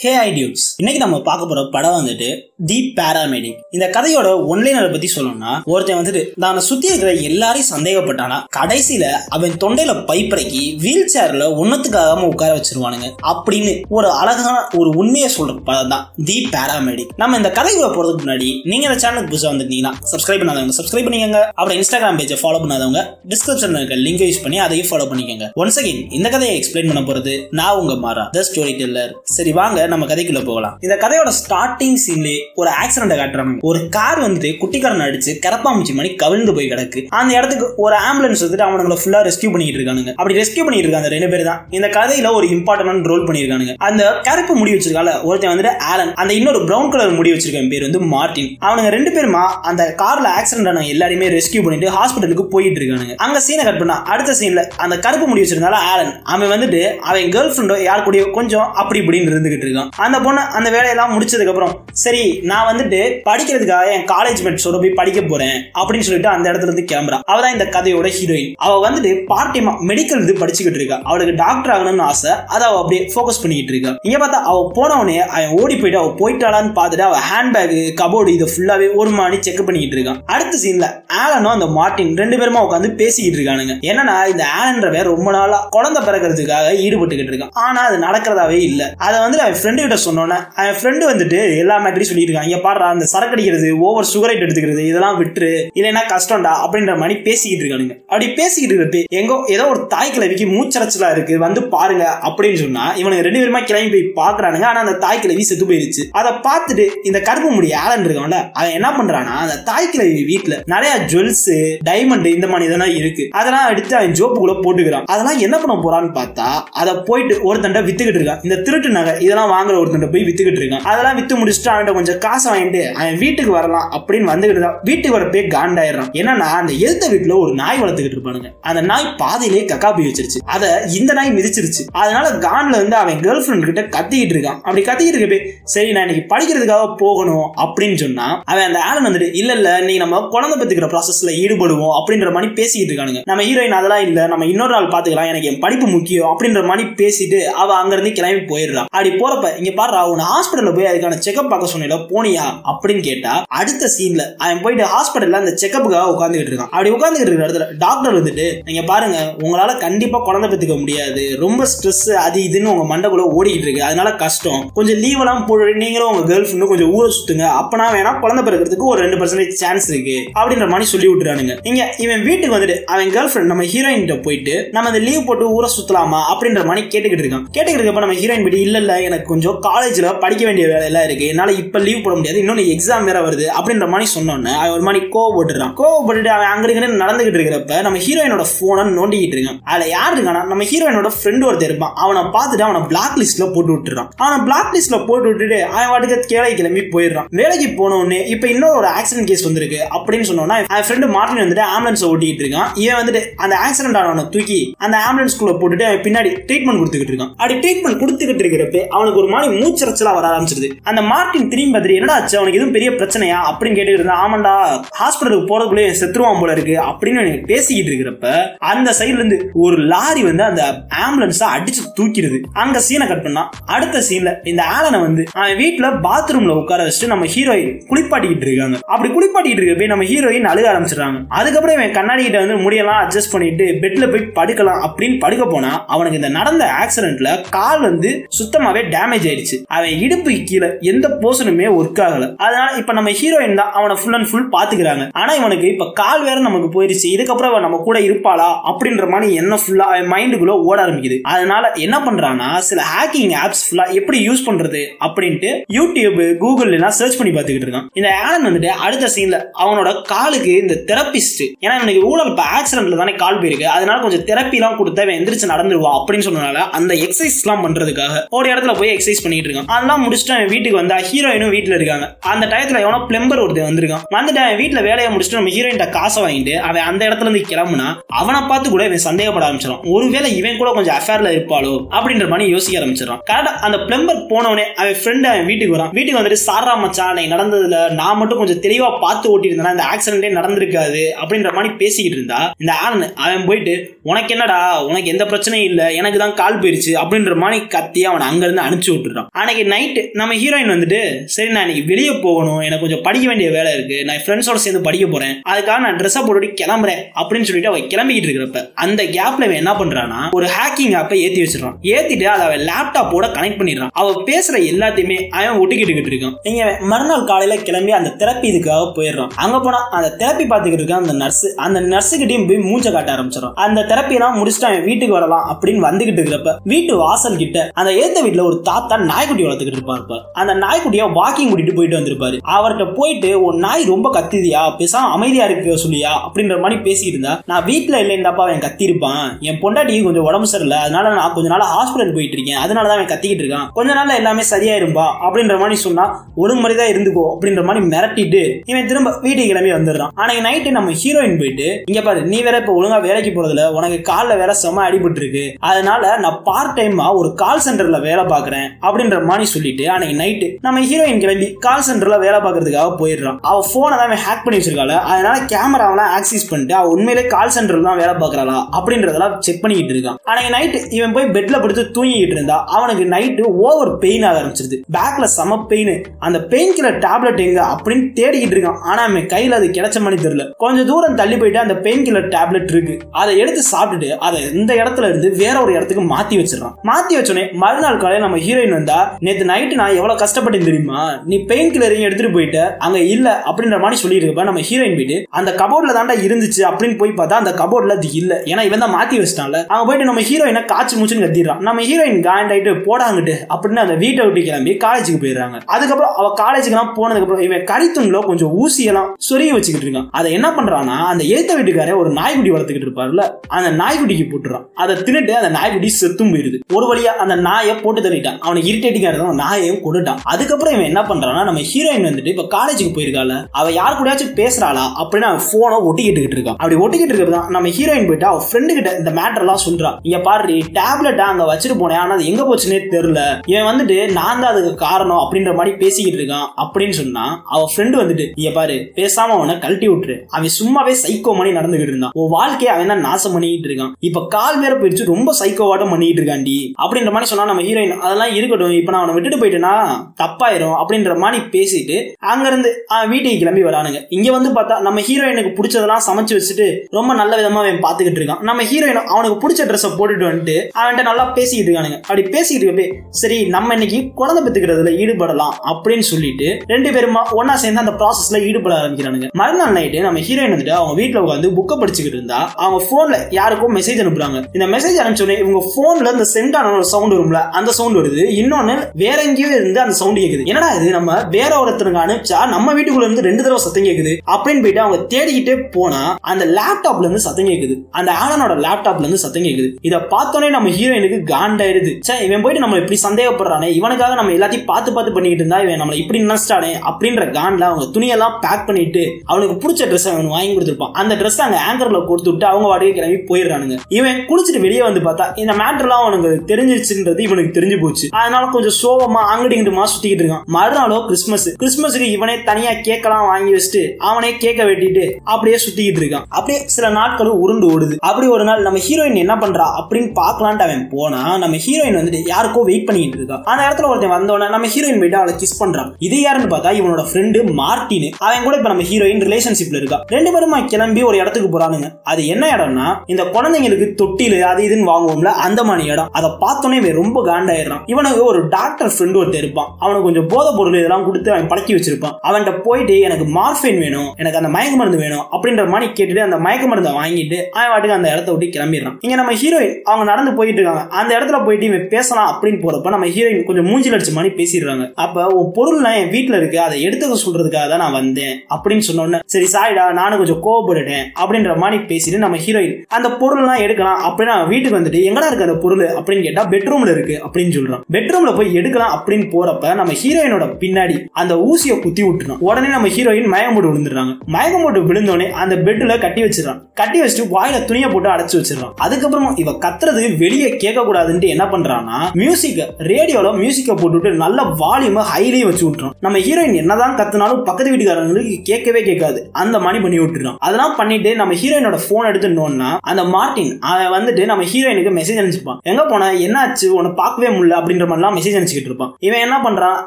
ஹே ஐடியூட்ஸ் இன்னைக்கு நம்ம பார்க்க போற படம் வந்துட்டு தி பேராமெடிக் இந்த கதையோட ஒன்லைனரை பத்தி சொல்லணும்னா ஒருத்தன் வந்துட்டு நான் சுத்தி இருக்கிற எல்லாரையும் சந்தேகப்பட்டானா கடைசியில அவன் தொண்டையில பைப்படைக்கி வீல் சேர்ல ஒன்னத்துக்காகாம உட்கார வச்சிருவானுங்க. அப்படின்னு ஒரு அழகான ஒரு உண்மையை சொல்ற படம் தான் தி பேராமெடிக் நம்ம இந்த கதைக்குள்ள போறதுக்கு முன்னாடி நீங்க இந்த சேனலுக்கு புதுசாக வந்துருந்தீங்கன்னா சப்ஸ்கிரைப் பண்ணாதவங்க சப்ஸ்கிரைப் பண்ணிக்கங்க. அப்புறம் இன்ஸ்டாகிராம் பேஜை ஃபாலோ பண்ணாதவங்க டிஸ்கிரிப்ஷன்ல இருக்க லிங்க் யூஸ் பண்ணி அதையும் ஃபாலோ பண்ணிக்கோங்க. ஒன்ஸ் அகைன் இந்த கதையை எக்ஸ்பிளைன் பண்ண போறது நான் உங்க மாறா த ஸ்டோரி டெல்லர் சரி வாங்க நம்ம கதைக்குள்ள போகலாம். இந்த கதையோட ஸ்டார்டிங் சீன்லயே ஒரு ஆக்சிடென்ட் காட்டுறாங்க ஒரு கார் வந்துட்டு குட்டிக்காரன் அடிச்சு கரப்பாம்பூச்சி மணி கவிழ்ந்து போய் கிடக்கு. அந்த இடத்துக்கு ஒரு ஆம்புலன்ஸ் வந்துட்டு அவனுங்களை ஃபுல்லா ரெஸ்கியூ பண்ணிட்டு இருக்கானுங்க. அப்படி ரெஸ்கியூ பண்ணிட்டு இருக்காங்க ரெண்டு பேர் தான் இந்த கதையில ஒரு இம்பார்ட்டன்டான ரோல் பண்ணிருக்கானுங்க. அந்த கருப்பு முடி வச்சிருக்கால ஒருத்தன் வந்துட்டு ஆலன். அந்த இன்னொரு பிரவுன் கலர் முடி வச்சிருக்கேன் பேர் வந்து மார்டின். அவனுங்க ரெண்டு பேருமா அந்த கார்ல ஆக்சிடென்ட் ஆனவங்க எல்லாருமே ரெஸ்கியூ பண்ணிட்டு ஹாஸ்பிட்டலுக்கு போயிட்டு இருக்கானுங்க. அங்க சீனை கட் பண்ணா அடுத்த சீன்ல அந்த கருப்பு முடி வச்சிருந்தால ஆலன். அவன் வந்துட்டு அவன் கேர்ள் ஃப்ரெண்டோ யார் கூடயோ கொஞ்சம் அப்படி இப்படின்னு இருந்துகிட்டு இருக்கான். அந்த பொண்ணு அந்த வேலையெல்லாம் முடிச்சதுக்கு அப்புறம் சரி நான் வந்துட்டு படிக்கிறதுக்காக என் காலேஜ் மெட்ஸோட போய் படிக்க போறேன் அப்படின்னு சொல்லிட்டு அந்த இடத்துல இருந்து கிளம்புறா. அவ தான் இந்த கதையோட ஹீரோயின் அவ வந்துட்டு பார்ட் டைமா மெடிக்கல் இது படிச்சுக்கிட்டு இருக்கா. அவளுக்கு டாக்டர் ஆகணும்னு ஆசை. அதை அவ அப்படியே ஃபோக்கஸ் பண்ணிக்கிட்டு இருக்கா. இங்க பார்த்தா அவ போனவனே அவன் ஓடி போயிட்டு அவ போயிட்டாளான்னு பார்த்துட்டு அவ ஹேண்ட்பேக் கபோர்டு இதை ஃபுல்லாவே ஒரு மாடி செக் பண்ணிக்கிட்டு இருக்கான் அடுத்த சீன்ல ஆலனும் அந்த மார்டின் ரெண்டு பேருமா உட்காந்து பேசிக்கிட்டு இருக்கானுங்க. என்னன்னா இந்த ஆலன்றவன் ரொம்ப நாளா குழந்தை பிறக்கிறதுக்காக ஈடுபட்டுக்கிட்டு இருக்கான். ஆனா அது நடக்கிறதாவே இல்ல. அதை வந்து அவன் ஃப்ரெண்டு கிட்ட சொன்னோன்னே என் ஃப்ரெண்டு வந்துட்டு எல்லா மேட்டரையும் சொல்லியிருக்காங்க இங்கே பாடுறா அந்த சரக்கு அடிக்கிறது ஓவர் சுகரைட் எடுத்துக்கிறது இதெல்லாம் விட்டுரு. இல்லைன்னா கஷ்டம்டா அப்படின்ற மாதிரி பேசிக்கிட்டு இருக்கானுங்க. அப்படி பேசிக்கிட்டு இருக்கிறது எங்கோ ஏதோ ஒரு தாய் கிழவிக்கு மூச்சரைச்சலா இருக்கு வந்து பாருங்க அப்படின்னு சொன்னா இவனுக்கு ரெண்டு பேருமா கிளம்பி போய் பாக்குறானுங்க. ஆனா அந்த தாய் கிழவி செத்து போயிருச்சு. அதை பார்த்துட்டு இந்த கருப்பு முடி ஆலன் இருக்கான்ல அவன் என்ன பண்றானா அந்த தாய் கிழவி வீட்டுல நிறைய ஜுவல்ஸ் டைமண்ட் இந்த மாதிரி இதெல்லாம் இருக்கு. அதெல்லாம் எடுத்து அவன் ஜோப்புக்குள்ள போட்டுக்கிறான். அதெல்லாம் என்ன பண்ண போறான்னு பார்த்தா அதை போயிட்டு ஒருத்தண்ட வித்துக்கிட்டு இருக்கான். இந்த திருட்டு நகை இதெல்லாம் வாங்குற ஒருத்தன் போய் வித்துக்கிட்டு இருக்கான். அதெல்லாம் வித்து முடிச்சுட்டு அவன்கிட்ட கொஞ்சம் காசு வாங்கிட்டு அவன் வீட்டுக்கு வரலாம் அப்படின்னு வந்துகிட்டு தான் வீட்டுக்கு போய் காண்டாயிடுறான். என்னன்னா அந்த எழுத்த வீட்டுல ஒரு நாய் வளர்த்துக்கிட்டு இருப்பானுங்க. அந்த நாய் பாதையிலே கக்கா போய் வச்சிருச்சு. அதை இந்த நாய் மிதிச்சிருச்சு. அதனால கான்ல வந்து அவன் கேர்ள் ஃபிரெண்ட் கிட்ட கத்திக்கிட்டு இருக்கான். அப்படி கத்திக்கிட்டு இருக்கப்பே சரி நான் இன்னைக்கு படிக்கிறதுக்காக போகணும் அப்படின்னு சொன்னா அவன் அந்த ஆளன் வந்துட்டு இல்ல இல்ல நீ நம்ம குழந்தை பத்துக்கிற ப்ராசஸ்ல ஈடுபடுவோம் அப்படின்ற மாதிரி பேசிக்கிட்டு இருக்கானுங்க. நம்ம ஹீரோயின் அதெல்லாம் இல்ல நம்ம இன்னொரு நாள் பாத்துக்கலாம் எனக்கு என் படிப்பு முக்கியம் அப்படின்ற மாதிரி பேசிட்டு அவ அங்க இருந்து கிளம்பி போயிடுறான் அப்படி அப்ப இங்க பாரு உன் ஹாஸ்பிட்டல்ல போய் அதுக்கான செக்அப் பார்க்க சொன்னீங்க போனியா? அப்படின்னு கேட்டா அடுத்த சீன்ல அவன் போயிட்டு ஹாஸ்பிட்டல்ல அந்த செக்அப்புக்காக உட்காந்துக்கிட்டு இருக்கான். அப்படி உட்காந்துக்கிட்டு இருக்கிற இடத்துல டாக்டர் வந்துட்டு நீங்க பாருங்க உங்களால கண்டிப்பா குழந்தை பெற்றுக்க முடியாது. ரொம்ப ஸ்ட்ரெஸ் அது இதுன்னு உங்க மண்டக்குள்ள ஓடிக்கிட்டு இருக்கு. அதனால கஷ்டம். கொஞ்சம் லீவ் எல்லாம் போடு நீங்களும் உங்க கேர்ள் ஃப்ரெண்டும் கொஞ்சம் ஊரை சுத்துங்க. அப்பனா வேணா குழந்தை பிறக்கிறதுக்கு ஒரு ரெண்டு பர்சன்டேஜ் சான்ஸ் இருக்கு அப்படின்ற மாதிரி சொல்லி விட்டுறானுங்க. இங்க இவன் வீட்டுக்கு வந்துட்டு அவன் கேர்ள் ஃப்ரெண்ட் நம்ம ஹீரோயின் போயிட்டு நம்ம அந்த லீவ் போட்டு ஊரை சுத்தலாமா அப்படின்ற மாதிரி கேட்டுக்கிட்டு இருக்கான். கேட்டுக்கிட்டு இருக்கப்ப நம்ம ஹீரோயின் போயிட்டு இல்ல இல்ல எனக்கு கொஞ்சம் காலேஜில் படிக்க வேண்டிய வேலையெல்லாம் இருக்கு. என்னால் இப்போ லீவ் போட முடியாது. இன்னொன்று எக்ஸாம் வேற வருது. அப்படின்ற மாதிரி சொன்னோன்னே அவன் ஒரு மாதிரி கோவப்பட்டுறான். கோவப்பட்டுட்டு அவன் அங்கே இங்க நடந்துகிட்டு இருக்கிறப்ப நம்ம ஹீரோயினோட ஃபோனை நோண்டிக்கிட்டு இருக்கான். அதில் யார் இருக்கானா நம்ம ஹீரோயினோட ஃப்ரெண்ட் ஒருத்தர் இருப்பான். அவனை பார்த்துட்டு அவனை பிளாக் லிஸ்ட்ல போட்டு விட்டுறான். அவனை பிளாக் லிஸ்ட்ல போட்டு விட்டுட்டு அவன் வாட்டுக்கு கேளை கிளம்பி போயிடுறான். வேலைக்கு போனோடனே இப்போ இன்னொரு ஒரு ஆக்சிடென்ட் கேஸ் வந்திருக்கு அப்படின்னு சொன்னோன்னா அவன் ஃப்ரெண்டு மார்டின் வந்துட்டு ஆம்புலன்ஸை ஓட்டிக்கிட்டு இருக்கான். இவன் வந்துட்டு அந்த ஆக்சிடென்ட் ஆனவனை தூக்கி அந்த ஆம்புலன்ஸ்குள்ளே போட்டுட்டு அவன் பின்னாடி ட்ரீட்மெண்ட் கொடுத்துக்கிட்டு இருக்கான். அப்படி ட்ரீட்மெண்ட் கொடுத்துக்கிட்டு இருக்கிறப்ப அவனுக்கு ஒரு மாதிரி மூச்சரச்சலா வர ஆரம்பிச்சிருது. அந்த மார்டின் திரும்பி பதிரி என்னடா ஆச்சு? அவனுக்கு எதுவும் பெரிய பிரச்சனையா? அப்படின்னு கேட்டு இருந்தா ஆமாண்டா ஹாஸ்பிட்டலுக்கு போறதுக்குள்ளே செத்துருவான் போல இருக்கு. அப்படின்னு எனக்கு பேசிக்கிட்டு இருக்கிறப்ப அந்த சைட்ல இருந்து ஒரு லாரி வந்து அந்த ஆம்புலன்ஸ் அடிச்சு தூக்கிடுது. அங்க சீனை கட் பண்ணா அடுத்த சீன்ல இந்த ஆலனை வந்து அவன் வீட்டுல பாத்ரூம்ல உட்கார வச்சுட்டு நம்ம ஹீரோயின் குளிப்பாட்டிக்கிட்டு இருக்காங்க. அப்படி குளிப்பாட்டிட்டு இருக்கப்ப நம்ம ஹீரோயின் அழுக ஆரம்பிச்சிடுறாங்க. அதுக்கப்புறம் இவன் கண்ணாடி கிட்ட வந்து முடியெல்லாம் அட்ஜஸ்ட் பண்ணிட்டு பெட்ல போய் படுக்கலாம் அப்படின்னு படுக்க போனா அவனுக்கு இந்த நடந்த ஆக்சிடென்ட்ல கால் வந்து சுத்தமாவே டேமேஜ் டேமேஜ் ஆயிடுச்சு. அவன் இடுப்பு கீழே எந்த போர்ஷனுமே ஒர்க் ஆகல. அதனால இப்ப நம்ம ஹீரோயின் தான் அவனை ஃபுல் அண்ட் ஃபுல் பாத்துக்கிறாங்க. ஆனா இவனுக்கு இப்ப கால் வேற நமக்கு போயிருச்சு. இதுக்கப்புறம் அவன் நம்ம கூட இருப்பாளா அப்படின்ற மாதிரி என்ன ஃபுல்லா அவன் மைண்டுக்குள்ள ஓட ஆரம்பிக்குது. அதனால என்ன பண்றான்னா சில ஹேக்கிங் ஆப்ஸ் ஃபுல்லா எப்படி யூஸ் பண்றது அப்படின்ட்டு யூடியூப் கூகுள் எல்லாம் சர்ச் பண்ணி பார்த்துக்கிட்டு இருக்கான். இந்த ஆலன் வந்துட்டு அடுத்த சீன்ல அவனோட காலுக்கு இந்த தெரபிஸ்ட் ஏன்னா இவனுக்கு ஊழல் இப்ப ஆக்சிடென்ட்ல தானே கால் போயிருக்கு. அதனால கொஞ்சம் தெரப்பி எல்லாம் கொடுத்தா எந்திரிச்சு நடந்துருவா அப்படின்னு சொன்னனால அந்த எக்ஸசைஸ் எல்லாம் பண்றதுக்காக ஒரு இடத்துல போய் எக்ஸசைஸ் பண்ணிட்டு இருக்கான். அதெல்லாம் முடிச்சுட்டு அவன் வீட்டுக்கு வந்தா ஹீரோயினும் வீட்டுல இருக்காங்க. அந்த டயத்துல எவனோ பிளம்பர் ஒருத்தர் வந்திருக்கான். வந்துட்டு அவன் வீட்டுல வேலையை முடிச்சுட்டு நம்ம ஹீரோயின் காசை வாங்கிட்டு அவன் அந்த இடத்துல இருந்து கிளம்புனா அவனை பார்த்து கூட இவன் சந்தேகப்பட ஆரம்பிச்சிடும் ஒருவேளை இவன் கூட கொஞ்சம் அஃபேர்ல இருப்பாளோ அப்படின்ற மாதிரி யோசிக்க ஆரம்பிச்சிடறான் கரெக்டா அந்த பிளம்பர் போனவனே அவன் ஃப்ரெண்ட் அவன் வீட்டுக்கு வரான். வீட்டுக்கு வந்துட்டு சாரா மச்சான் அன்னைக்கு நடந்ததுல நான் மட்டும் கொஞ்சம் தெளிவா பார்த்து ஓட்டி அந்த இந்த ஆக்சிடென்டே நடந்திருக்காது அப்படின்ற மாதிரி பேசிக்கிட்டு இருந்தா இந்த ஆளன் அவன் போயிட்டு உனக்கு என்னடா உனக்கு எந்த பிரச்சனையும் இல்ல எனக்கு தான் கால் போயிருச்சு அப்படின்ற மாதிரி கத்தி அவனை அங்க இருந்து அனுப்பிச்சு முடிச்சு விட்டுறான் அன்னைக்கு நைட்டு நம்ம ஹீரோயின் வந்துட்டு சரி நான் இன்னைக்கு வெளியே போகணும். எனக்கு கொஞ்சம் படிக்க வேண்டிய வேலை இருக்கு. நான் ஃப்ரெண்ட்ஸோட சேர்ந்து படிக்க போறேன். அதுக்காக நான் ட்ரெஸ்ஸை போட்டுட்டு கிளம்புறேன். அப்படின்னு சொல்லிட்டு அவன் கிளம்பிக்கிட்டு இருக்கிறப்ப அந்த கேப்ல அவன் என்ன பண்றான்னா ஒரு ஹேக்கிங் ஆப்பை ஏத்தி வச்சிடறான். ஏத்திட்டு அதை அவன் லேப்டாப்போட கனெக்ட் பண்ணிடுறான். அவன் பேசுற எல்லாத்தையுமே அவன் ஒட்டிக்கிட்டு இருக்கான். நீங்க மறுநாள் காலையில கிளம்பி அந்த தெரப்பி இதுக்காக போயிடுறான். அங்க போனா அந்த தெரப்பி பாத்துக்கிட்டு இருக்க அந்த நர்ஸ் அந்த நர்ஸுகிட்டையும் போய் மூச்சை காட்ட ஆரம்பிச்சிடும் அந்த தெரப்பி எல்லாம் முடிச்சுட்டு அவன் வீட்டுக்கு வரலாம் அப்படின்னு வந்துகிட்டு இருக்கிறப்ப வீட்டு வாசல் கிட்ட அந்த ஏத்த வீட்டுல ஒரு தாத்தா நாய்க்குட்டி வளர்த்துக்கிட்டு இருப்பாரு அந்த நாய்க்குட்டிய வாக்கிங் கூட்டிட்டு போயிட்டு வந்திருப்பாரு. அவர்கிட்ட போயிட்டு ஒரு நாய் ரொம்ப கத்துதியா? பேசாம அமைதியா இருக்க சொல்லியா? அப்படின்ற மாதிரி பேசிட்டு இருந்தா. நான் வீட்டுல இல்லைண்டாப்பா அவன் கத்திருப்பான். என் பொண்டாட்டிக்கு கொஞ்சம் உடம்பு சரியில்லை. அதனால நான் கொஞ்ச நாள் ஹாஸ்பிட்டல் போயிட்டு இருக்கேன். அதனாலதான் அவன் கத்திக்கிட்டு இருக்கான். கொஞ்ச நாள் எல்லாமே சரியாயிரும்பா? அப்படின்ற மாதிரி சொன்னா ஒழுங்கு மாதிரி தான் இருந்துக்கோ. அப்படின்ற மாதிரி மிரட்டிட்டு இவன் திரும்ப வீட்டுக்கு கிளம்பி வந்துடுறான். அன்னைக்கு நைட்டு நம்ம ஹீரோயின் போயிட்டு இங்க பாரு நீ வேற இப்ப ஒழுங்கா வேலைக்கு போறதுல உனக்கு கால்ல வேற செம அடிபட்டு இருக்கு அதனால நான் பார்ட் டைமா ஒரு கால் சென்டர்ல வேலை பாக்குறேன் அப்படின்ற மாதிரி சொல்லிட்டு அன்னைக்கு நைட்டு நம்ம ஹீரோயின் கிளம்பி கால் சென்டர்ல வேலை பார்க்கறதுக்காக போயிடுறான். அவ போனை எல்லாமே ஹேக் பண்ணி வச்சிருக்காள். அதனால கேமராவெல்லாம் ஆக்சிஸ் பண்ணிட்டு அவ உண்மையிலே கால் சென்டர்ல தான் வேலை பார்க்கறாளா அப்படின்றதெல்லாம் செக் பண்ணிக்கிட்டு இருக்கான். அன்னைக்கு நைட்டு இவன் போய் பெட்ல படுத்து தூங்கிட்டு இருந்தா அவனுக்கு நைட்டு ஓவர் பெயின் ஆக ஆரம்பிச்சிருது. பேக்ல செம பெயின் அந்த பெயின் கில்லர் டேப்லெட் எங்க அப்படின்னு தேடிக்கிட்டு இருக்கான். ஆனா அவன் கையில அது கிடைச்ச மாதிரி தெரியல. கொஞ்சம் தூரம் தள்ளி போயிட்டு அந்த பெயின் கில்லர் டேப்லெட் இருக்கு. அதை எடுத்து சாப்பிட்டுட்டு அதை இந்த இடத்துல இருந்து வேற ஒரு இடத்துக்கு மாத்தி வச்சிடறான். மாத்தி வச்சோடனே மறுநாள் காலையில நம்ம ஹீரோ ஹீரோயின் வந்தா நேத்து நைட்டு நான் எவ்வளவு கஷ்டப்பட்டேன் தெரியுமா? நீ பெயின் கில்லரையும் எடுத்துட்டு போயிட்டு. அங்க இல்ல அப்படின்ற மாதிரி சொல்லியிருக்கப்ப நம்ம ஹீரோயின் போயிட்டு அந்த கபோர்ட்ல தாண்டா இருந்துச்சு அப்படின்னு போய் பார்த்தா அந்த கபோர்ட்ல அது இல்ல. ஏன்னா இவன் தான் மாத்தி வச்சிட்டான்ல. அங்க போயிட்டு நம்ம ஹீரோயினை காய்ச்சி மூச்சுன்னு கத்திடுறான். நம்ம ஹீரோயின் காண்ட் ஆயிட்டு போடாங்கிட்டு அப்படின்னு அந்த வீட்டை விட்டு கிளம்பி காலேஜுக்கு போயிடுறாங்க. அதுக்கப்புறம் அவ காலேஜுக்கு போனதுக்கு அப்புறம் இவன் கரித்துண்டுல கொஞ்சம் ஊசியெல்லாம் சொருகி வச்சுக்கிட்டு இருக்கான். அதை என்ன பண்றான்னா அந்த எழுத்த வீட்டுக்காரே ஒரு நாய்க்குட்டி வளர்த்துக்கிட்டு இருப்பாருல அந்த நாய்க்குட்டிக்கு போட்டுறான். அதை தின்னுட்டு அந்த நாய்க்குட்டி செத்தும் போயிருது. ஒரு வழியா அந்த நாயை போட்டு தள்ளிட்டான். அவனை இரிட்டேட்டிங்கா இருந்தான் நாயையும் கொண்டுட்டான். அதுக்கப்புறம் இவன் என்ன பண்றான்னா நம்ம ஹீரோயின் வந்துட்டு இப்ப காலேஜுக்கு போயிருக்காள். அவ யார் கூடயாச்சும் பேசுறாளா அப்படின்னு அவன் போனை ஒட்டிக்கிட்டு இருக்கான். அப்படி ஒட்டிக்கிட்டு இருக்கிறது நம்ம ஹீரோயின் போயிட்டு அவ ஃப்ரெண்டு கிட்ட இந்த மேட்டர் எல்லாம் சொல்றான் இங்க பாரு டேப்லெட் அங்க வச்சுட்டு போனேன். ஆனா அது எங்க போச்சுன்னே தெரியல. இவன் வந்துட்டு நான் தான் அதுக்கு காரணம் அப்படின்ற மாதிரி பேசிக்கிட்டு இருக்கான் அப்படின்னு சொன்னா அவ ஃப்ரெண்டு வந்துட்டு இங்க பாரு பேசாம அவனை கழட்டி விட்டுரு. அவன் சும்மாவே சைக்கோ மணி நடந்துகிட்டு இருந்தான். உன் வாழ்க்கையை அவன் தான் நாசம் பண்ணிக்கிட்டு இருக்கான். இப்ப கால் மேல போயிடுச்சு ரொம்ப சைக்கோவாட்டம் பண்ணிட்டு இருக்காண்டி அப்படின்ற மாதிரி சொன்னா நம்ம ஹீரோயின் அதெல்லாம் இருக்கட்டும். இப்ப நான் அவனை விட்டுட்டு போயிட்டேன்னா தப்பாயிரும் அப்படின்ற மாதிரி பேசிட்டு அங்கேருந்து அவன் வீட்டுக்கு கிளம்பி வரானுங்க. இங்க வந்து பார்த்தா நம்ம ஹீரோயினுக்கு பிடிச்சதெல்லாம் சமைச்சு வச்சுட்டு ரொம்ப நல்ல விதமா அவன் பாத்துக்கிட்டு இருக்கான். நம்ம ஹீரோயின் அவனுக்கு பிடிச்ச ட்ரெஸ்ஸை போட்டுட்டு வந்துட்டு அவன்கிட்ட நல்லா பேசிக்கிட்டு இருக்கானுங்க. அப்படி பேசிக்கிட்டு இருக்கப்பே சரி நம்ம இன்னைக்கு குழந்தை பெற்றுக்கிறதுல ஈடுபடலாம் அப்படின்னு சொல்லிட்டு ரெண்டு பேருமா ஒன்னா சேர்ந்து அந்த ப்ராசஸ்ல ஈடுபட ஆரம்பிக்கிறானுங்க. மறுநாள் நைட்டு நம்ம ஹீரோயின் வந்துட்டு அவங்க வீட்டுல உட்காந்து புக்கை படிச்சுக்கிட்டு இருந்தா அவங்க போன்ல யாருக்கும் மெசேஜ் அனுப்புறாங்க. இந்த மெசேஜ் அனுப்பிச்சோடனே இவங்க போன்ல இந்த சென்டான ஒரு சவுண்ட் வரும்ல அந்த சவுண்ட் வருது. இன்னொன்னு வேற எங்கேயோ இருந்து அந்த சவுண்ட் கேக்குது. என்னடா இது? நம்ம வேற ஒருத்தருக்கு அனுப்பிச்சா நம்ம வீட்டுக்குள்ள இருந்து ரெண்டு தடவை சத்தம் கேக்குது. அப்படின்னு போயிட்டு அவங்க தேடிக்கிட்டே போனா அந்த லேப்டாப்ல இருந்து சத்தம் கேக்குது. அந்த ஆனனோட லேப்டாப்ல இருந்து சத்தம் கேக்குது. இதை பார்த்தோன்னே நம்ம ஹீரோயினுக்கு காண்டாயிடுது. சே இவன் போயிட்டு நம்ம இப்படி சந்தேகப்படுறானே. இவனுக்காக நம்ம எல்லாத்தையும் பார்த்து பார்த்து பண்ணிக்கிட்டு இருந்தா இவன் நம்மளை இப்படி நினைச்சிட்டானே அப்படின்ற காண்ட்ல அவங்க துணியெல்லாம் பேக் பண்ணிட்டு அவனுக்கு பிடிச்ச ட்ரெஸ் அவன் வாங்கி கொடுத்துருப்பான். அந்த ட்ரெஸ் அங்க ஆங்கர்ல கொடுத்து விட்டு அவங்க வாடகை கிளம்பி போயிடுறானுங்க. இவன் குளிச்சுட்டு வெளியே வந்து பார்த்தா இந்த மேட்டர்லாம் அவனுக்கு தெரிஞ்சிருச்சுன்றது இவனுக்கு தெரிஞ்சு போச்சு. அதனால கொஞ்சம் சோகமா அங்கிட்டு இங்கிட்டுமா சுத்திக்கிட்டு இருக்கான். மறுநாளோ கிறிஸ்மஸ். கிறிஸ்மஸுக்கு இவனே தனியா கேக்கெல்லாம் வாங்கி வச்சுட்டு அவனே கேக்க வெட்டிட்டு அப்படியே சுத்திக்கிட்டு இருக்கான். அப்படியே சில நாட்களும் உருண்டு ஓடுது. அப்படி ஒரு நாள் நம்ம ஹீரோயின் என்ன பண்றா அப்படின்னு பாக்கலான்ட்டு அவன் போனா நம்ம ஹீரோயின் வந்துட்டு யாருக்கோ வெயிட் பண்ணிட்டு இருக்கா. அந்த இடத்துல ஒருத்தன் வந்தோடனே நம்ம ஹீரோயின் போயிட்டு அவளை கிஸ் பண்றான். இது யாருன்னு பார்த்தா இவனோட ஃப்ரெண்டு மார்டின். அவன் கூட இப்ப நம்ம ஹீரோயின் ரிலேஷன்ஷிப்ல இருக்கா. ரெண்டு பேருமா கிளம்பி ஒரு இடத்துக்கு போறானுங்க. அது என்ன இடம்னா இந்த குழந்தைங்களுக்கு தொட்டிலு அது இதுன்னு வாங்குவோம்ல அந்த மாதிரி இடம். அதை பார்த்தோன்னே ரொம்ப காண்டாயிடுறான் இவனுக்கு ஒரு டாக்டர் ஃப்ரெண்டு ஒருத்தர் இருப்பான். அவனுக்கு கொஞ்சம் போதை பொருள் இதெல்லாம் கொடுத்து அவன் பழக்கி வச்சிருப்பான். அவன்கிட்ட போயிட்டு எனக்கு மார்ஃபின் வேணும். எனக்கு அந்த மயக்க மருந்து வேணும். அப்படின்ற மாதிரி கேட்டுட்டு அந்த மயக்க மருந்தை வாங்கிட்டு அவன் வாட்டுக்கு அந்த இடத்த விட்டு கிளம்பிடுறான். இங்க நம்ம ஹீரோயின் அவங்க நடந்து போயிட்டு இருக்காங்க. அந்த இடத்துல போயிட்டு இவன் பேசலாம் அப்படின்னு போறப்ப நம்ம ஹீரோயின் கொஞ்சம் மூஞ்சில் அடிச்ச மாதிரி பேசிடுறாங்க. அப்ப உன் பொருள்லாம் என் வீட்டுல இருக்கு. அதை எடுத்துக்க சொல்றதுக்காக தான் நான் வந்தேன். அப்படின்னு சொன்னோன்னே சரி சாரிடா. நானும் கொஞ்சம் கோவப்பட்டுட்டேன். அப்படின்ற மாதிரி பேசிட்டு நம்ம ஹீரோயின் அந்த பொருள்லாம் எடுக்கலாம். அப்படின்னு வீட்டுக்கு வந்துட்டு எங்கடா இருக்கு அந்த பொருள்? அப்படின்னு கேட்டா பெட்ரூம்ல இருக்கு. அப்படின்னு சொல்றான். பெட்ரூம்ல போய் எடுக்கலாம் அப்படின்னு போறப்ப நம்ம ஹீரோயினோட பின்னாடி அந்த ஊசியை குத்தி விட்டுறோம். உடனே நம்ம ஹீரோயின் மயக்கம் விழுந்துடுறாங்க. மயக்கம் போட்டு விழுந்தோடனே அந்த பெட்ல கட்டி வச்சிடறான். கட்டி வச்சுட்டு வாயில துணியை போட்டு அடைச்சு வச்சிடறான். அதுக்கப்புறமா இவ கத்துறது வெளியே கேட்க கூடாதுன்ட்டு என்ன பண்றான்னா மியூசிக்க ரேடியோல மியூசிக்க போட்டுட்டு நல்ல வால்யூம் ஹைலையும் வச்சு விட்டுறோம். நம்ம ஹீரோயின் என்னதான் கத்துனாலும் பக்கத்து வீட்டுக்காரங்களுக்கு கேட்கவே கேட்காது. அந்த மணி பண்ணி விட்டுறான் அதெல்லாம் பண்ணிட்டு நம்ம ஹீரோயினோட போன் எடுத்துட்டோம்னா அந்த மார்டின் அவன் வந்துட்டு நம்ம ஹீரோயினுக்கு மெசேஜ் அனுப்பிச்சிருப்பான் எங்க போன என்னாச்சு? உன்னை பார்க்கவே முடியல அப்படின்னு அப்படின்ற மாதிரிலாம் மெசேஜ் அனுப்பிச்சிட்டு இருப்பான். இவன் என்ன பண்றான்?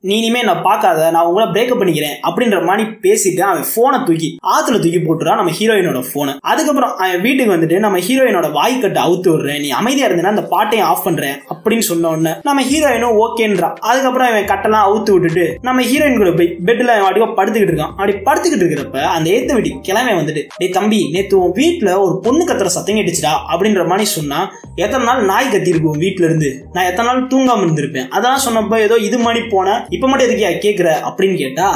நீ இனிமே நான் பார்க்காத நான் உங்களை பிரேக்கப் பண்ணிக்கிறேன். அப்படின்ற மாதிரி பேசிட்டு அவன் போனை தூக்கி ஆத்துல தூக்கி போட்டுறான் நம்ம ஹீரோயினோட போனை அதுக்கப்புறம் அவன் வீட்டுக்கு வந்துட்டு நம்ம ஹீரோயினோட வாய்க்கட்டை அவுத்து விடுறேன். நீ அமைதியா இருந்தேன்னா அந்த பாட்டையும் ஆஃப் பண்றேன். அப்படின்னு சொன்ன உடனே நம்ம ஹீரோயினும் ஓகேன்றான் அதுக்கப்புறம் அவன் கட்டெல்லாம் அவுத்து விட்டுட்டு நம்ம ஹீரோயின் கூட போய் பெட்ல வாட்டிக்கோ படுத்துக்கிட்டு இருக்கான். அப்படி படுத்துக்கிட்டு இருக்கிறப்ப அந்த ஏத்த வீட்டு கிழமை வந்துட்டு டேய் தம்பி நேத்து உன் வீட்டுல ஒரு பொண்ணு கத்துற சத்தம் கேட்டுச்சுடா. அப்படின்ற மாதிரி சொன்னா எத்தனை நாள் நாய் கத்தி இருக்கும் வீட்டுல இருந்து? நான் எத்தனை நாள் தூங்காம வந்திருப்பேன். அதெல்லாம் சொன்னப்ப ஏதோ இது மாதிரி போனேன் இப்ப மட்டும் எதுக்கியா கேட்குற அப்படின்னு கேட்டா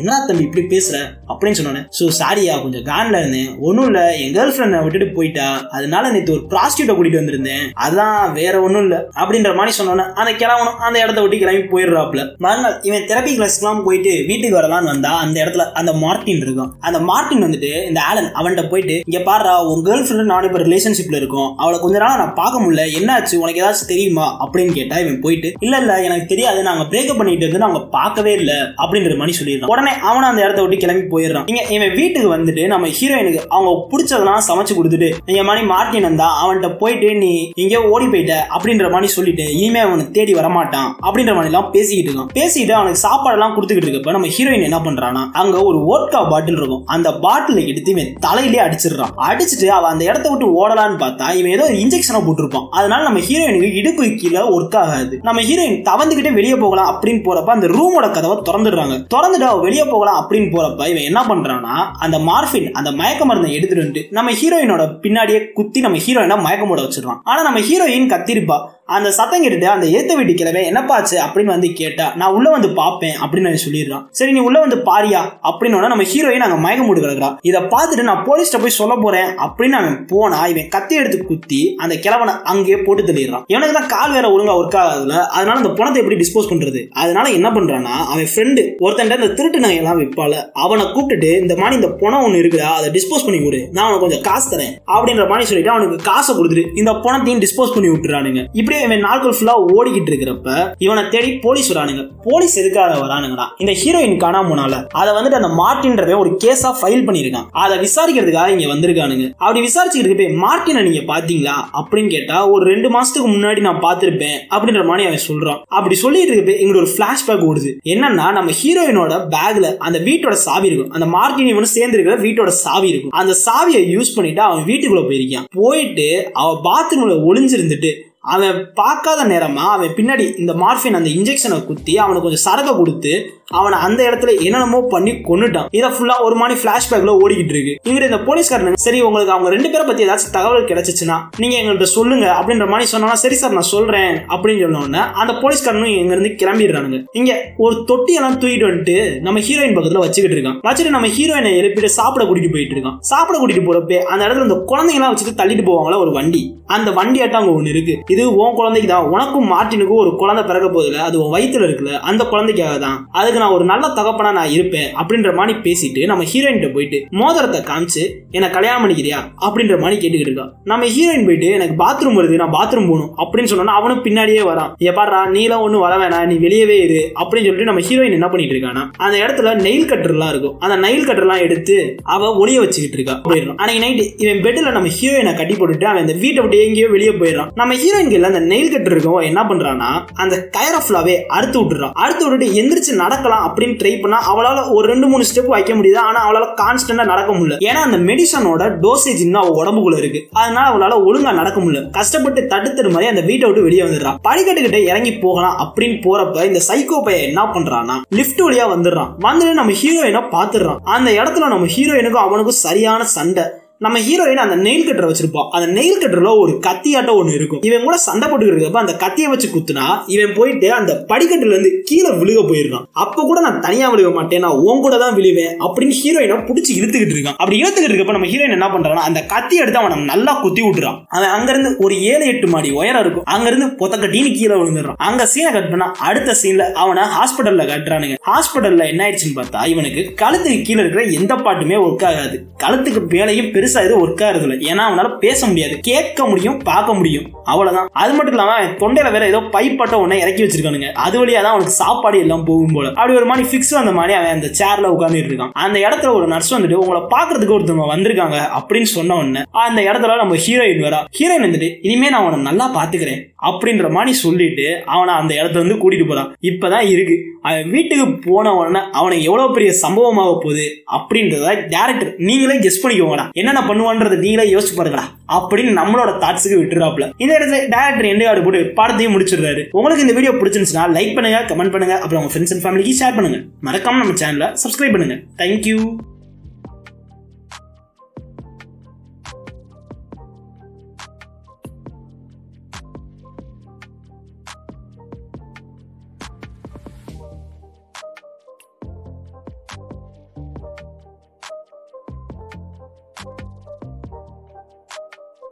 என்ன தம்பி இப்படி பேசுற? அப்படின்னு சொன்னேன் ஸோ சாரியா கொஞ்சம் கான்ல இருந்தேன். ஒன்றும் இல்லை என் கேர்ள் ஃப்ரெண்டை விட்டுட்டு போயிட்டா. அதனால நேற்று ஒரு ப்ராஸ்டியூட்டை கூட்டிட்டு வந்திருந்தேன். அதான் வேற ஒன்றும் இல்லை. அப்படின்ற மாதிரி சொன்னோன்னே அந்த கிளம்பணும் அந்த இடத்த விட்டு கிளம்பி போயிடுறாப்ல. மறுநாள் இவன் தெரப்பி கிளாஸ்க்குலாம் போயிட்டு வீட்டுக்கு வரலான்னு வந்தா அந்த இடத்துல அந்த மார்டின் இருக்கும். அந்த மார்டின் வந்துட்டு இந்த ஆலன் அவன்கிட்ட போயிட்டு இங்க பாடுறா உன் கேர்ள் ஃப்ரெண்டு நானும் இப்போ ரிலேஷன்ஷிப்ல இருக்கும். அவளை கொஞ்ச நாள் நான் பார்க்க முடியல. என்னாச்சு? உனக்கு ஏதாச்சும் தெரியுமா? அப்படின்னு கேட்டா இவன் போயிட்டு இல்ல இல்ல எனக்கு தெரியாது நாங்க பிரேக்கப் பண்ணிட்டு இருந்து நாங்க பார்க்கவே இல்ல அப்படின்ற மாதிரி சொல்லிடுறான். உடனே அவனை அந்த இடத்த விட்டு கிளம்பி போயிடுறான். இங்க இவன் வீட்டுக்கு வந்துட்டு நம்ம ஹீரோயினுக்கு அவங்க பிடிச்சதெல்லாம் சமைச்சு கொடுத்துட்டு இங்க மாதிரி மார்டின் வந்தா அவன்கிட்ட போயிட்டு நீ எங்கேயோ ஓடி போயிட்ட அப்படின்ற மாதிரி சொல்லிட்டு இனிமே அவனுக்கு தேடி வரமாட்டான் அப்படின்ற மாதிரி எல்லாம் பேசிக்கிட்டு இருக்கான். பேசிட்டு அவனுக்கு சாப்பாடு எல்லாம் கொடுத்துக்கிட்டு இருக்கப்ப நம்ம ஹீரோயின் என்ன பண்றானா அங்க ஒரு ஓட்கா பாட்டில் இருக்கும். அந்த பாட்டில எடுத்து இவன் தலையிலே அடிச்சிடுறான். அடிச்சுட்டு அவன் அந்த இடத்த விட்டு ஓடலான்னு பார்த்தா இவன் ஏதோ இன்ஜெக்ஷனை போட்டிருப்பான். அதனால நம்ம ஹீரோயினுக்கு இடுப்பு கீழே ஒர்க் ஆகாது. நம்ம ஹீரோயின் தவந்துகிட்டே வெளியே போகலாம் அப்படின்னு போறப்ப அந்த ரூமோட கதவை திறந்துடுறாங்க. திறந்துட்டு அவ வெளியே போகலாம் அப்படின்னு போறப்ப இவன் என்ன பண்றான்னா அந்த மார்பின் அந்த மயக்க மருந்தை எடுத்துட்டு வந்துட்டு நம்ம ஹீரோயினோட பின்னாடியே குத்தி நம்ம ஹீரோயினை மயக்கமோட வச்சிடறான். ஆனா நம்ம ஹீரோயின் கத்திருப்பா. அந்த சத்தம் கேட்டுட்டு அந்த ஏத்த வீட்டு கிழமை என்னப்பாச்சு அப்படின்னு வந்து கேட்டா நான் உள்ள வந்து பாப்பேன் அப்படின்னு சொல்லிடுறான். சரி நீ உள்ள வந்து பாரியா? அப்படின்னு நம்ம ஹீரோயின் அங்க மயக்கம் போட்டு கிடக்குறா. இதை பார்த்துட்டு நான் போலீஸ்ட போய் சொல்ல போறேன் அப்படின்னு அவன் போனா இவன் கத்தி எடுத்து குத்தி அந்த கிழவனை அங்கேயே போட்டு தள்ளிடுறான். இவனுக்கு தான் கால் வேற ஒழுங்கா ஒர்க் ஆகாதுல அதனால அந்த பணத்தை எப்படி டிஸ்போஸ் பண்றது? அதனால என்ன பண்றான்னா அவன் ஃப்ரெண்டு ஒருத்தன் இந்த திருட்டு நகை எல்லாம் விற்பால அவனை கூப்பிட்டுட்டு இந்த மாதிரி இந்த பணம் ஒன்று இருக்குதா அதை டிஸ்போஸ் பண்ணி கொடு நான் அவனுக்கு கொஞ்சம் காசு தரேன் அப்படின்ற மாதிரி சொல்லிட்டு அவனுக்கு காசை கொடுத்துட்டு இந்த பணத்தையும் டிஸ்போஸ் பண்ணி விட்டுறானுங்க. இப்படியே இவன் நாட்கள் ஃபுல்லா ஓடிக்கிட்டு இருக்கிறப்ப இவனை தேடி போலீஸ் வரானுங்க. போலீஸ் எதுக்காக வரானுங்கடா? இந்த ஹீரோயின் காணாம போனால அதை வந்துட்டு அந்த மார்டின்றவன் ஒரு கேஸா ஃபைல் பண்ணிருக்கான். அதை விசாரிக்கிறதுக்காக இங்க வந்திருக்கானுங்க. அப்படி விசாரிச்சுக்கிட்டு போய் மார்டினை நீங்க பாத்தீங்களா அப்படின்னு கேட்டா ஒரு ரெண்டு மாசத்துக்கு முன்னாடி நான் பார்த்திருப்பேன். அப்படின்ற மாதிரி அவன் சொல்றான். அப்படி சொல்லிட்டு இருக்க எங்களுக்கு ஒரு பிளாஷ்பேக் ஓடுது. என்னன்னா நம்ம ஹீரோயினோட பேக்ல அந்த வீட்டோட சாவி இருக்கும். அந்த மார்டின் இவனு சேர்ந்து இருக்கிற வீட்டோட சாவி இருக்கும். அந்த சாவியை யூஸ் பண்ணிட்டு அவன் வீட்டுக்குள்ள போயிருக்கான். போயிட்டு அவ பாத்ரூம்ல ஒளிஞ்சிருந்துட்டு அவன் பார்க்காத நேரமா அவன் பின்னாடி இந்த மார்பின் அந்த இன்ஜெக்ஷனை குத்தி அவனுக்கு கொஞ்சம் சரக்கை கொடுத்து அவனை அந்த இடத்துல என்னென்னமோ பண்ணி கொண்டுட்டான் இதை ஃபுல்லா ஒரு மாதிரி பிளாஷ்பேக்ல ஓடிக்கிட்டு இருக்கு. இங்க இந்த போலீஸ்காரன் சரி உங்களுக்கு அவங்க ரெண்டு பேரை பத்தி ஏதாச்சும் தகவல் கிடைச்சிச்சுன்னா நீங்க எங்கள்கிட்ட சொல்லுங்க அப்படின்ற மாதிரி சொன்னா சரி சார் நான் சொல்றேன் அப்படின்னு சொன்ன அந்த போலீஸ்காரனும் எங்க இருந்து கிளம்பிடுறானுங்க. இங்க ஒரு தொட்டியெல்லாம் தூக்கிட்டு வந்துட்டு நம்ம ஹீரோயின் பக்கத்துல வச்சுக்கிட்டு இருக்கான். வச்சுட்டு நம்ம ஹீரோயினை எழுப்பிட்டு சாப்பிட கூட்டிட்டு போயிட்டு இருக்கான். சாப்பிட கூட்டிட்டு போறப்ப அந்த இடத்துல இந்த குழந்தைங்க எல்லாம் வச்சுட்டு தள்ளிட்டு போவாங்களா ஒரு வண்டி. அந்த வண்டி ஆட்டம் அங்க ஒண்ணு இருக்கு. இது உன் குழந்தைக்கு தான். உனக்கும் மார்ட்டினுக்கும் ஒரு குழந்தை பிறக்க போகுதுல அது உன் வயிற்றுல இருக்குல்ல அந்த குழந்தைக்காக தான். அதுக்கு நான் ஒரு நல்ல தகப்பனா நான் இருப்பேன் அப்படின்ற மாதிரி பேசிட்டு நம்ம ஹீரோயின் போயிட்டு மோதிரத்தை காமிச்சு என்ன கல்யாணம் பண்ணிக்கிறியா? அப்படின்ற மாதிரி கேட்டுக்கிட்டு இருக்கா நம்ம ஹீரோயின் போயிட்டு எனக்கு பாத்ரூம் வருது நான் பாத்ரூம் போகணும். அப்படின்னு சொன்னா அவனும் பின்னாடியே வரான். எப்பாடுறா நீலாம் ஒன்றும் வர வேணாம் நீ வெளியவே இரு. அப்படின்னு சொல்லிட்டு நம்ம ஹீரோயின் என்ன பண்ணிட்டு இருக்கானா அந்த இடத்துல நெயில் கட்டர்லாம் இருக்கும். அந்த நெயில் கட்டர்லாம் எடுத்து அவ ஒளிய வச்சுக்கிட்டு இருக்கா. போயிடும் அன்னைக்கு நைட்டு இவன் பெட்ல நம்ம ஹீரோயினை கட்டி போட்டுட்டு அவன் இந்த வீட்டை விட்டு எங்கேயோ வெளியே போயிடுறான். நம்ம ஹீரோயின்கள் அந்த நெயில் கட்டு இருக்கும் என்ன பண்றான்னா அந்த கயரை ஃபுல்லாவே அறுத்து விட்டுறான். அறுத்து விட்டுட்டு எந்திரிச்சு நடக்கலாம் அப்படின்னு ட்ரை பண்ணா அவளால ஒரு ரெண்டு மூணு ஸ்டெப் வைக்க முடியுது. ஆனா அவளால கான்ஸ்டன்டா நடக்க முடியல. ஏன்னா அந்த மெடிசனோட டோசேஜ் இன்னும் அவ உடம்புக்குள்ள இருக்கு. அதனால அவளால ஒழுங்கா நடக்க முடியல. கஷ்டப்பட்டு தடுத்துற மாதிரி அந்த வீட்டை விட்டு வெளியே வந்துடுறான். படிக்கட்டுக்கிட்ட இறங்கி போகலாம் அப்படின்னு போறப்ப இந்த சைக்கோ பையன் என்ன பண்றான்னா லிஃப்ட் வழியா வந்துடுறான். வந்துட்டு நம்ம ஹீரோயினை பாத்துடுறான் அந்த இடத்துல நம்ம ஹீரோயினுக்கும் அவனுக்கும் சரியான சண்டை. நம்ம ஹீரோயின் அந்த நெயில் கட்டரை வச்சிருப்போம். அந்த நெயில் கட்டர்ல ஒரு கத்தியாட்டம் ஒன்று இருக்கும். இவன் கூட சண்டை போட்டுக்கிட்டு இருக்கப்ப அந்த கத்தியை வச்சு குத்துனா இவன் போயிட்டு அந்த படிக்கட்டுல இருந்து கீழே விழுக போயிருக்கான் அப்ப கூட நான் தனியா விழுக மாட்டேன். நான் உன் கூட தான் விழுவேன் அப்படின்னு ஹீரோயினை பிடிச்சி இழுத்துக்கிட்டு இருக்கான். அப்படி இழுத்துக்கிட்டு இருக்கப்ப நம்ம ஹீரோயின் என்ன பண்றான்னா அந்த கத்தி எடுத்து அவனை நல்லா குத்தி விட்டுறான். அவன் அங்கிருந்து ஒரு ஏழு எட்டு மாடி உயரம் இருக்கும். அங்கிருந்து பொத்தக்கட்டின்னு கீழே விழுந்துடுறான். அங்க சீனை கட் பண்ணா அடுத்த சீன்ல அவனை ஹாஸ்பிட்டல்ல கட்டுறானுங்க. ஹாஸ்பிட்டல்ல என்ன ஆயிடுச்சுன்னு பார்த்தா இவனுக்கு கழுத்துக்கு கீழே இருக்கிற எந்த பாட்டுமே ஒர்க் ஆகாது. கழுத்துக்கு மேலையும் பெருசு பெருசா எதுவும் ஒர்க் ஆகுறது இல்லை ஏன்னா அவனால பேச முடியாது. கேட்க முடியும் பார்க்க முடியும். அவ்வளவுதான். அது மட்டும் இல்லாம தொண்டையில வேற ஏதோ பைப்பட்ட உடனே இறக்கி வச்சிருக்கானுங்க. அது வழியா தான் அவனுக்கு சாப்பாடு எல்லாம் போகும் போல. அப்படி ஒரு மாதிரி பிக்ஸ் வந்த மாதிரி அவன் அந்த சேர்ல உட்காந்துட்டு இருக்கான். அந்த இடத்துல ஒரு நர்ஸ் வந்துட்டு உங்களை பாக்குறதுக்கு ஒருத்தவங்க வந்திருக்காங்க அப்படின்னு சொன்ன உடனே அந்த இடத்துல நம்ம ஹீரோயின் வரா. ஹீரோயின் வந்துட்டு இனிமே நான் அவனை நல்லா பாத்துக்கிறேன் அப்படின்ற மாதிரி சொல்லிட்டு அவனை அந்த இடத்துல இருந்து கூட்டிட்டு போறான். இப்பதான் இருக்கு. அவன் வீட்டுக்கு போன உடனே அவனுக்கு எவ்வளவு பெரிய சம்பவமாக போகுது அப்படின்றத டேரக்டர் நீங்களே கெஸ் பண்ணிக்கோங்கடா. என்னென்ன பண்ணுவான்றத நீங்களே யோசிச்சு பாருங்களா அப்படின்னு நம்மளோட தாட்ஸுக்கு விட்டுறாப்ல இந்த இடத்துல டேரக்டர் எண்டு கார்டு போட்டு படத்தையும் முடிச்சிடுறாரு. உங்களுக்கு இந்த வீடியோ பிடிச்சிருந்துச்சுன்னா லைக் பண்ணுங்க கமெண்ட் பண்ணுங்க. அப்புறம் உங்க ஃப்ரெண்ட்ஸ் அண்ட் ஃபேமிலிக்கு ஷேர் பண்ணுங்க. மறக்காம நம்ம சேனலை சப்ஸ்கிரைப் பண்ணுங்க. தேங்க்யூ